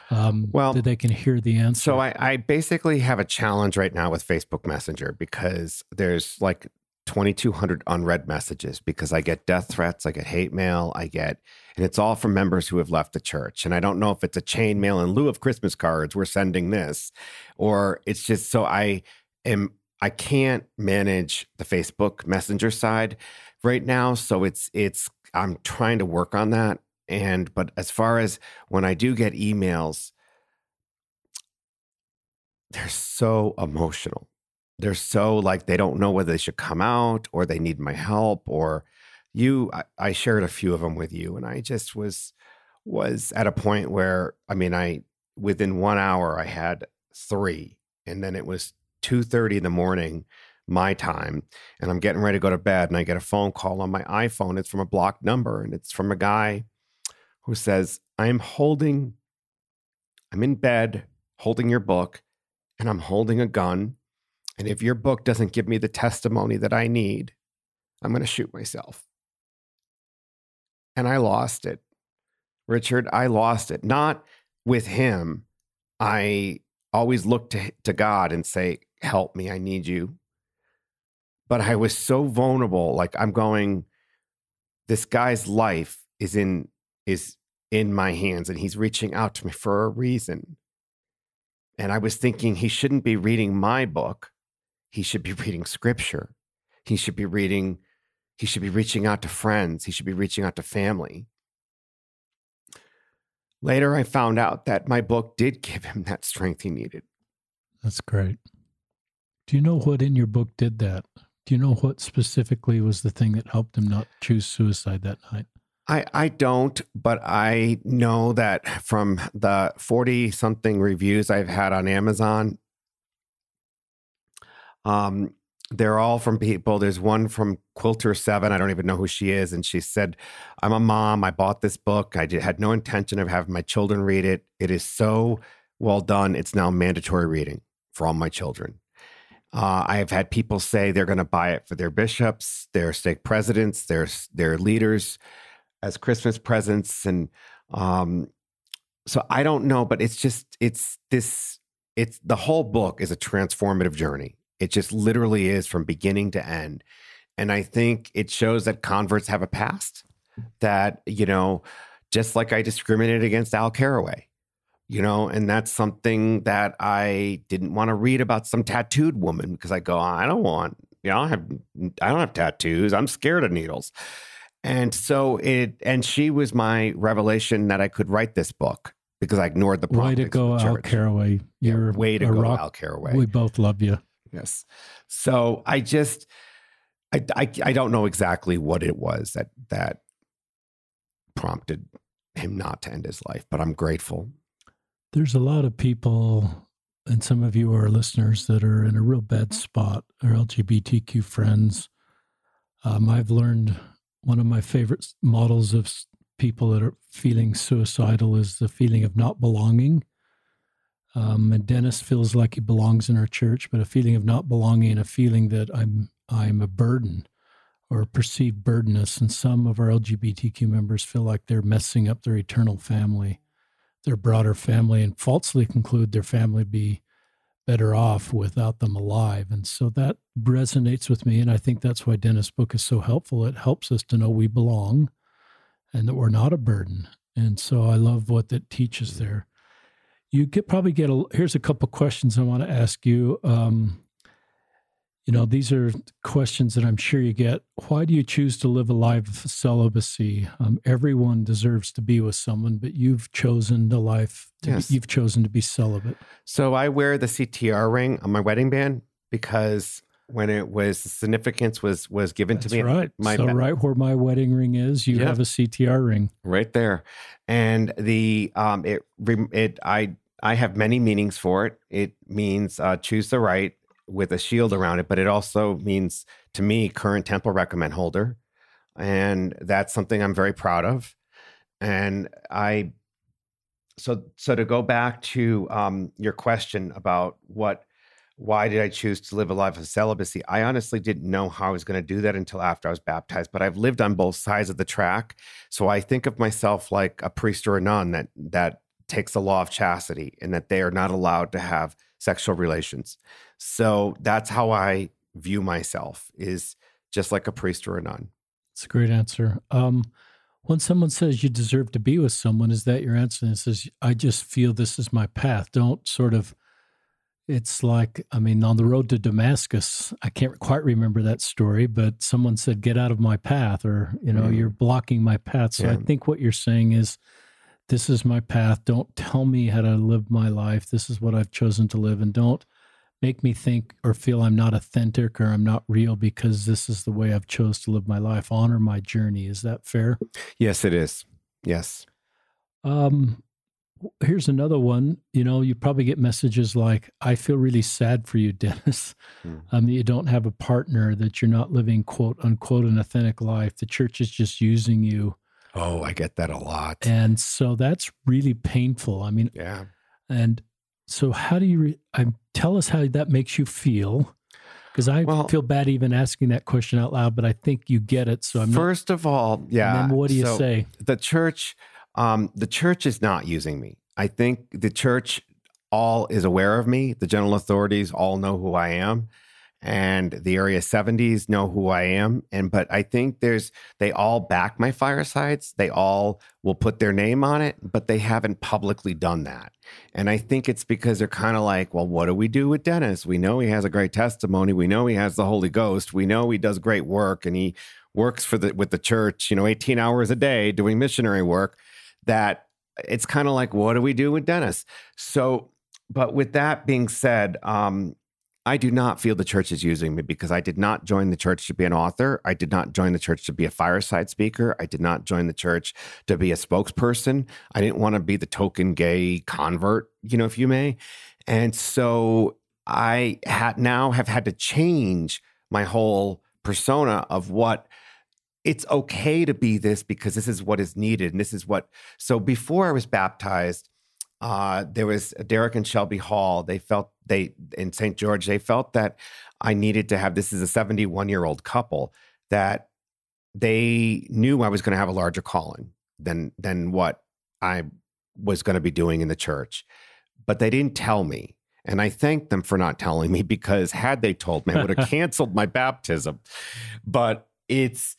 um, well, that they can hear the answer. So I, I basically have a challenge right now with Facebook Messenger because there's like 2,200 unread messages because I get death threats, I get hate mail, I get, and it's all from members who have left the church. And I don't know if it's a chain mail in lieu of Christmas cards, we're sending this, or it's just so I am, I can't manage the Facebook Messenger side right now. So it's, it's I'm trying to work on that. And but as far as when I do get emails, they're so emotional. They're so like they don't know whether they should come out or they need my help or you I, I shared a few of them with you and I just was was at a point where I mean I within 1 hour I had 3 and then it was 2:30 in the morning my time and I'm getting ready to go to bed and I get a phone call on my iPhone. It's from a blocked number and it's from a guy who says, I'm holding, I'm in bed holding your book and I'm holding a gun. And if your book doesn't give me the testimony that I need, I'm going to shoot myself. And I lost it. Richard, I lost it. Not with him. I always look to, to God and say, Help me. I need you but I was so vulnerable. Like I'm going, this guy's life is in is in my hands, and he's reaching out to me for a reason. And I was thinking he shouldn't be reading my book. He should be reading scripture. He should be reading, he should be reaching out to friends. He should be reaching out to family. Later, I found out that my book did (laughs) give him that strength he needed. That's great. Do you know what in your book did that? Do you know what specifically was the thing that helped him not choose suicide that night? I, I don't, but I know that from the 40 something reviews I've had on Amazon, um, they're all from people. There's one from Quilter7. I don't even know who she is. And she said, I'm a mom. I bought this book. I had no intention of having my children read it. It is so well done. It's now mandatory reading for all my children. Uh, I have had people say they're going to buy it for their bishops, their stake presidents, their their leaders as Christmas presents, and um, so I don't know, but it's just it's this it's the whole book is a transformative journey. It just literally is from beginning to end, and I think it shows that converts have a past. That you know, just like I discriminated against Al Carraway, you know, and that's something that I didn't want to read about some tattooed woman because I go, I don't want, you know, I have, I don't have tattoos. I'm scared of needles. And so it, and she was my revelation that I could write this book because I ignored the way to go, Al Carraway. You're yeah, way to go, rock, Al Carraway. We both love you. So I just, I, I, I don't know exactly what it was that that prompted him not to end his life, but I'm grateful there's a lot of people, and some of you are listeners that are in a real bad spot, our LGBTQ friends. Um, I've learned one of my favorite models of people that are feeling suicidal is the feeling of not belonging. Um, and Dennis feels like he belongs in our church, but a feeling of not belonging and a feeling that I'm I'm a burden or perceived burdenous. And some of our LGBTQ members feel like they're messing up their eternal family their broader family and falsely conclude their family be better off without them alive. And so that resonates with me. And I think that's why Dennis' book is so helpful. It helps us to know we belong and that we're not a burden. And so I love what that teaches there. You get probably get a here's a couple questions I want to ask you. Um, you know, these are questions that I'm sure you get. Why do you choose to live a life of celibacy? Um, everyone deserves to be with someone, but you've chosen the life. To yes. be, you've chosen to be celibate. So I wear the CTR ring on my wedding band because when it was significance was was given That's to me. right. My so right where my wedding ring is, you Yeah. have a CTR ring. right there and the um it it i i have many meanings for it it means uh choose the right with a shield around it but it also means to me current temple recommend holder and that's something i'm very proud of and i so so to go back to um your question about what why did I choose to live a life of celibacy? I honestly didn't know how I was going to do that until after I was baptized, but I've lived on both sides of the track. So I think of myself like a priest or a nun that that takes the law of chastity and that they are not allowed to have sexual relations. So that's how I view myself is just like a priest or a nun. It's a great answer. Um, when someone says you deserve to be with someone, is that your answer? And says, I just feel this is my path. Don't sort of, it's like, I mean, on the road to Damascus, I can't quite remember that story, but someone said, get out of my path, or, you know, Mm. you're blocking my path. So I think what you're saying is, this is my path. Don't tell me how to live my life. This is what I've chosen to live. And don't make me think or feel I'm not authentic or I'm not real because this is the way I've chose to live my life. Honor my journey. Is that fair? Yes, it is. Yes. Um, here's another one. You know, you probably get messages like, I feel really sad for you, (laughs) Dennis. Hmm. Um, that you don't have a partner, that you're not living quote unquote an authentic life. The church is just using you. Oh, I get that a lot. And so that's really painful. I mean, yeah. And so, how do you re- I, tell us how that makes you feel? Because I Well- feel bad even asking that question out loud, but I think you get it. So I'm First of all, yeah. And then what do you so- say? the church um the church is not using me. I think the church all is aware of me. The general authorities all know who i am and the area 70s know who i am. And but i think there's they all back my firesides. They all will put their name on it but they haven't publicly done that. And i think it's because they're kind of like well what do we do with dennis? We know he has a great testimony. We know he has the holy ghost. We know he does great work and he works for the with the church you know 18 hours a day doing missionary work that it's kind of like what do we do with dennis? So but with that being said um i do not feel the church is using me because i did not join the church to be an author. I did not join the church to be a fireside speaker. I did not join the church to be a spokesperson. I didn't want to be the token gay convert you know if you may. And so i had now have had to change my whole persona of what it's okay to be this because this is what is needed and this is what so before i was baptized uh there was derek and shelby hall they felt they in st george they felt that i needed to have this is a 71 year old couple that they knew i was going to have a larger calling than than what i was going to be doing in the church but they didn't tell me and I thank them for not telling me (laughs) because had they told me, I would have (laughs) canceled my baptism. But it's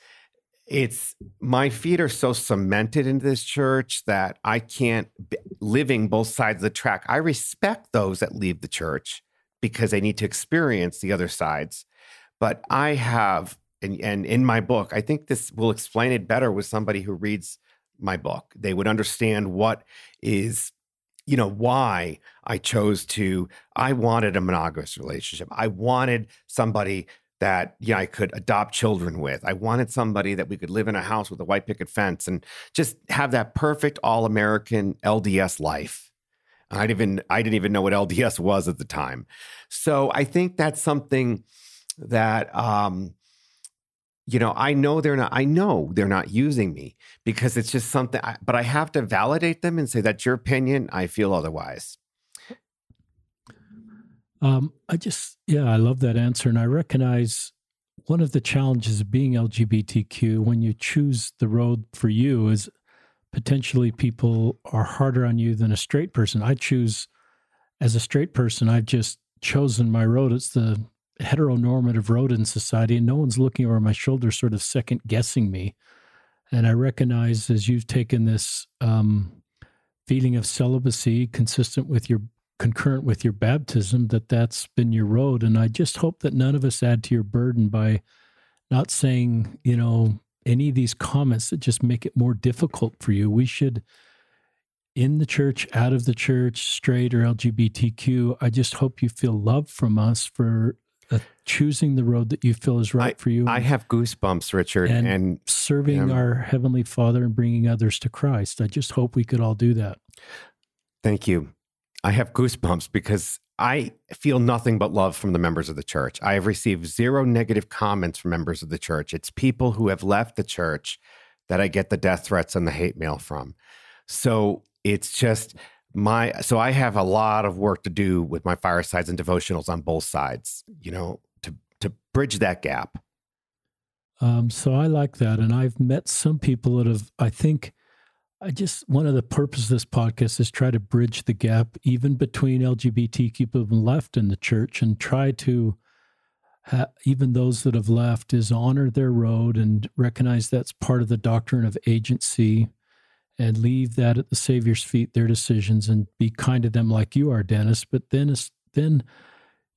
it's my feet are so cemented into this church that I can't be living both sides of the track. I respect those that leave the church because they need to experience the other sides. But I have, and, and in my book, I think this will explain it better with somebody who reads my book. They would understand what is you know why I chose to I wanted a monogamous relationship. I wanted somebody that yeah I could adopt children with. I wanted somebody that we could live in a house with a white picket fence and just have that perfect all-American LDS life. I didn't even I didn't even know what LDS was at the time. So I think that's something that um you know, I know they're not, I know they're not using me because it's just something, I, but I have to validate them and say, that's your opinion. I feel otherwise. Um, I just, yeah, I love that answer. And I recognize one of the challenges of being LGBTQ when you choose the road for you is potentially people are harder on you than a straight person. I choose, as a straight person, I've just chosen my road. It's the heteronormative road in society, and no one's looking over my shoulder, sort of second guessing me. And I recognize as you've taken this um, feeling of celibacy consistent with your concurrent with your baptism, that that's been your road. And I just hope that none of us add to your burden by not saying, you know, any of these comments that just make it more difficult for you. We should, in the church, out of the church, straight or LGBTQ, I just hope you feel love from us for uh, choosing the road that you feel is right I, for you. I have goosebumps, Richard, and, and serving our Heavenly Father and bringing others to Christ. I just hope we could all do that. Thank you. I have goosebumps because I feel nothing but love from the members of the church. I have received zero negative comments from members of the church. It's people who have left the church that I get the death threats and the hate mail from. So it's just my so I have a lot of work to do with my firesides and devotionals on both sides, you know, to to bridge that gap. Um, so I like that, and I've met some people that have. I think I just one of the purposes of this podcast is try to bridge the gap even between LGBTQ people left in the church, and try to ha- even those that have left is honor their road and recognize that's part of the doctrine of agency and leave that at the Savior's feet, their decisions, and be kind to them like you are, Dennis. But then, then,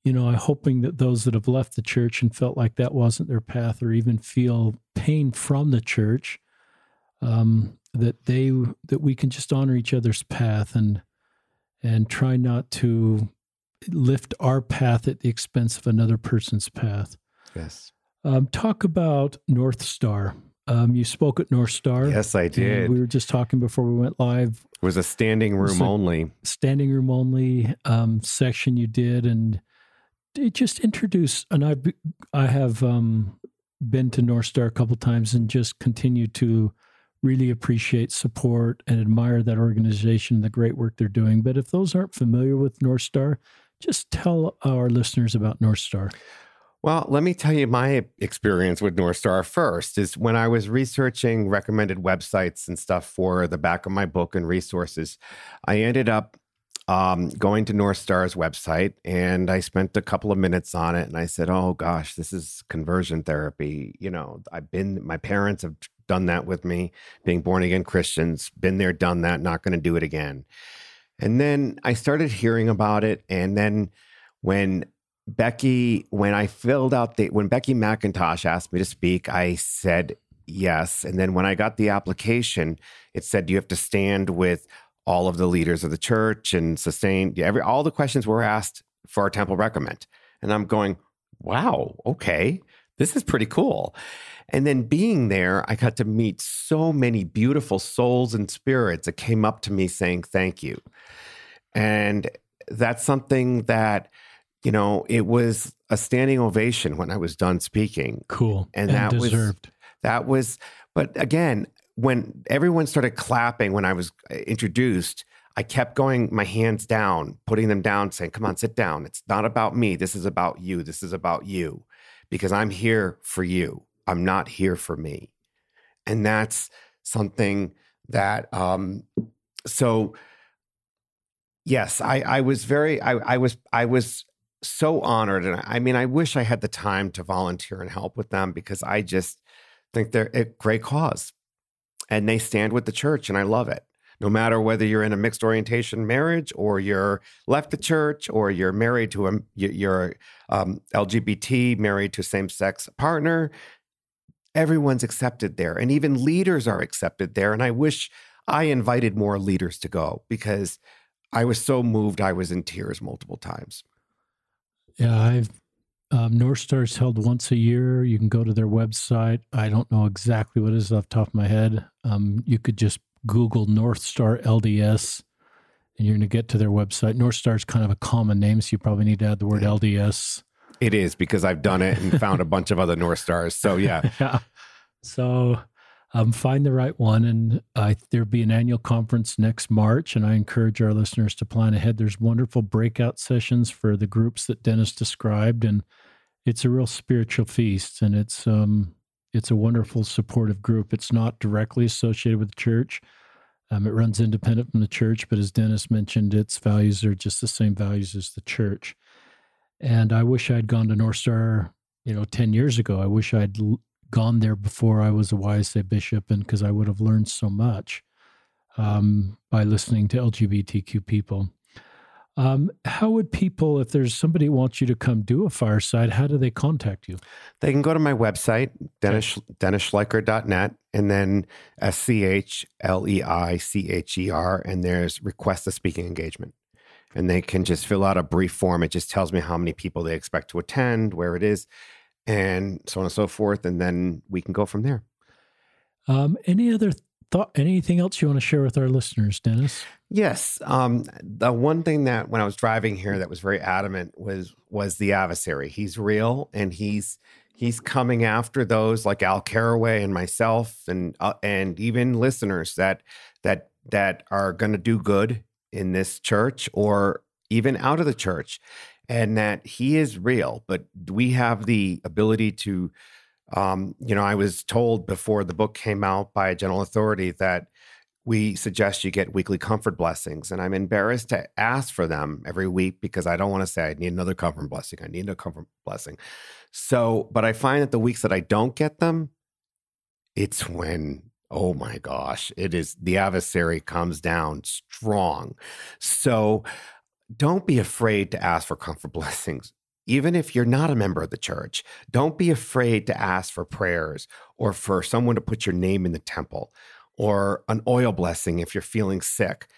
you know, I'm hoping that those that have left the church and felt like that wasn't their path, or even feel pain from the church, um, that they that we can just honor each other's path and and try not to lift our path at the expense of another person's path. Yes. Um, talk about North Star. Um, you spoke at North Star. Yes, I did. We were just talking before we went live. It was a standing room only. Standing room only um, section you did, and it just introduce. And I, I have um, been to North Star a couple times, and just continue to really appreciate, support, and admire that organization, and the great work they're doing. But if those aren't familiar with North Star, just tell our listeners about North Star. Well, let me tell you my experience with North Star first is when I was researching recommended websites and stuff for the back of my book and resources, I ended up um, going to North Star's website and I spent a couple of minutes on it and I said, Oh gosh, this is conversion therapy. You know, I've been, my parents have done that with me, being born again Christians, been there, done that, not going to do it again. And then I started hearing about it. And then when Becky, when I filled out the, when Becky McIntosh asked me to speak, I said yes. And then when I got the application, it said you have to stand with all of the leaders of the church and sustain every, all the questions were asked for our temple recommend. And I'm going, wow, okay, this is pretty cool. And then being there, I got to meet so many beautiful souls and spirits that came up to me saying, thank you. And that's something that, you know, it was a standing ovation when I was done speaking. Cool. And, and that deserved. was that was but again, when everyone started clapping when I was uh, introduced, I kept going my hands down, putting them down, saying, Come on, sit down. It's not about me. This is about you. This is about you. Because I'm here for you. I'm not here for me. And that's something that um so yes, I, I was very I, I was I was so honored. And I mean, I wish I had the time to volunteer and help with them because I just think they're a great cause. And they stand with the church, and I love it. No matter whether you're in a mixed orientation marriage or you're left the church or you're married to a you're um, LGBT married to same sex partner, everyone's accepted there, and even leaders are accepted there. And I wish I invited more leaders to go because I was so moved. I was in tears multiple times. Yeah, I've um, North Star's held once a year. You can go to their website. I don't know exactly what it is off the top of my head. Um, you could just Google North Star LDS, and you're going to get to their website. North Star is kind of a common name, so you probably need to add the word LDS. It is because I've done it and found a bunch of other North Stars. So yeah, (laughs) yeah. So um, find the right one, and uh, there'll be an annual conference next March, and I encourage our listeners to plan ahead. There's wonderful breakout sessions for the groups that Dennis described, and it's a real spiritual feast, and it's um, it's a wonderful supportive group. It's not directly associated with the church. Um, it runs independent from the church, but as Dennis mentioned, its values are just the same values as the church. And I wish I'd gone to North Star, you know, 10 years ago. I wish I'd l- gone there before I was a YSA bishop, and because I would have learned so much um, by listening to LGBTQ people. Um, how would people, if there's somebody who wants you to come do a fireside, how do they contact you? They can go to my website, Dennis, DennisSchleicher.net, and then S C H L E I C H E R, and there's request a speaking engagement. and they can just fill out a brief form. It just tells me how many people they expect to attend, where it is, and so on and so forth. And then we can go from there. Um, any other thought? Anything else you want to share with our listeners, Dennis? Yes. Um, the one thing that when I was driving here that was very adamant was was the adversary. He's real, and he's he's coming after those like Al Carraway and myself, and uh, and even listeners that that that are going to do good in this church or even out of the church, and that he is real. But we have the ability to, um, you know, I was told before the book came out by a general authority that we suggest you get weekly comfort blessings. And I'm embarrassed to ask for them every week because I don't want to say I need another comfort blessing. I need a comfort blessing. So, but I find that the weeks that I don't get them, it's when oh my gosh, it is the adversary comes down strong. So don't be afraid to ask for comfort (laughs) blessings. Even if you're not a member of the church, don't be afraid to ask for prayers or for someone to put your name in the temple or an oil blessing if you're feeling sick.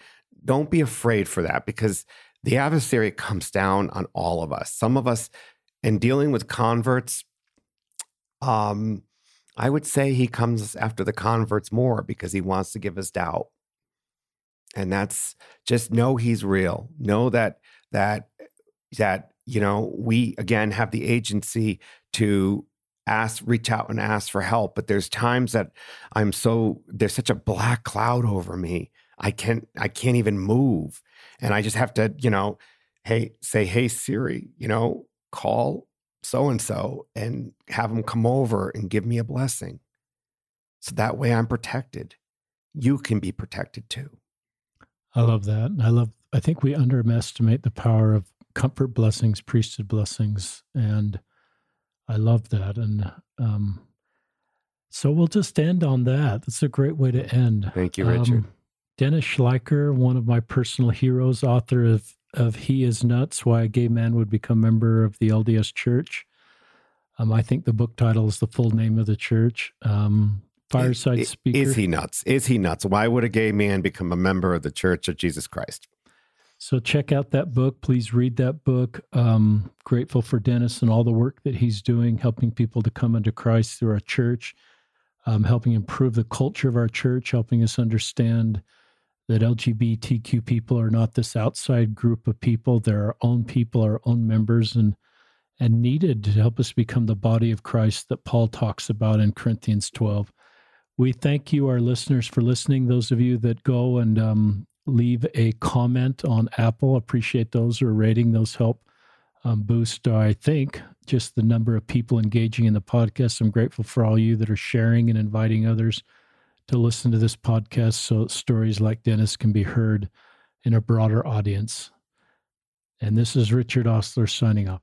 Don't be afraid for that because the adversary comes down on all of us. Some of us, in dealing with converts, um, I would say he comes after the converts more because he wants to give us doubt. And that's just know he's real. Know that that that you know we again have the agency to ask reach out and ask for help but there's times that i'm so there's such a black cloud over me i can't i can't even move and i just have to you know hey say hey siri you know call so and so and have them come over and give me a blessing. So that way I'm protected. You can be protected too. I love that. I love, I think we underestimate the power of comfort blessings, priesthood blessings. And I love that. And um, so we'll just end on that. That's a great way to end. Thank you, Richard. Um, Dennis Schleicher, one of my personal heroes, author of of He Is Nuts Why a Gay Man Would Become Member of the LDS Church. Um, I think the book title is the full name of the church. Um, Fireside is, Speaker. Is he nuts? Is he nuts? Why would a gay man become a member of the Church of Jesus Christ? So check out that book. Please read that book. Um, grateful for Dennis and all the work that he's doing, helping people to come into Christ through our church, um, helping improve the culture of our church, helping us understand that LGBTQ people are not this outside group of people. They're our own people, our own members, and and needed to help us become the body of Christ that Paul talks about in Corinthians 12. We thank you, our listeners, for listening. Those of you that go and um, leave a comment on Apple, appreciate those or rating. Those help um, boost, I think, just the number of people engaging in the podcast. I'm grateful for all you that are sharing and inviting others to listen to this podcast so stories like Dennis can be heard in a broader audience. And this is Richard Ostler signing off.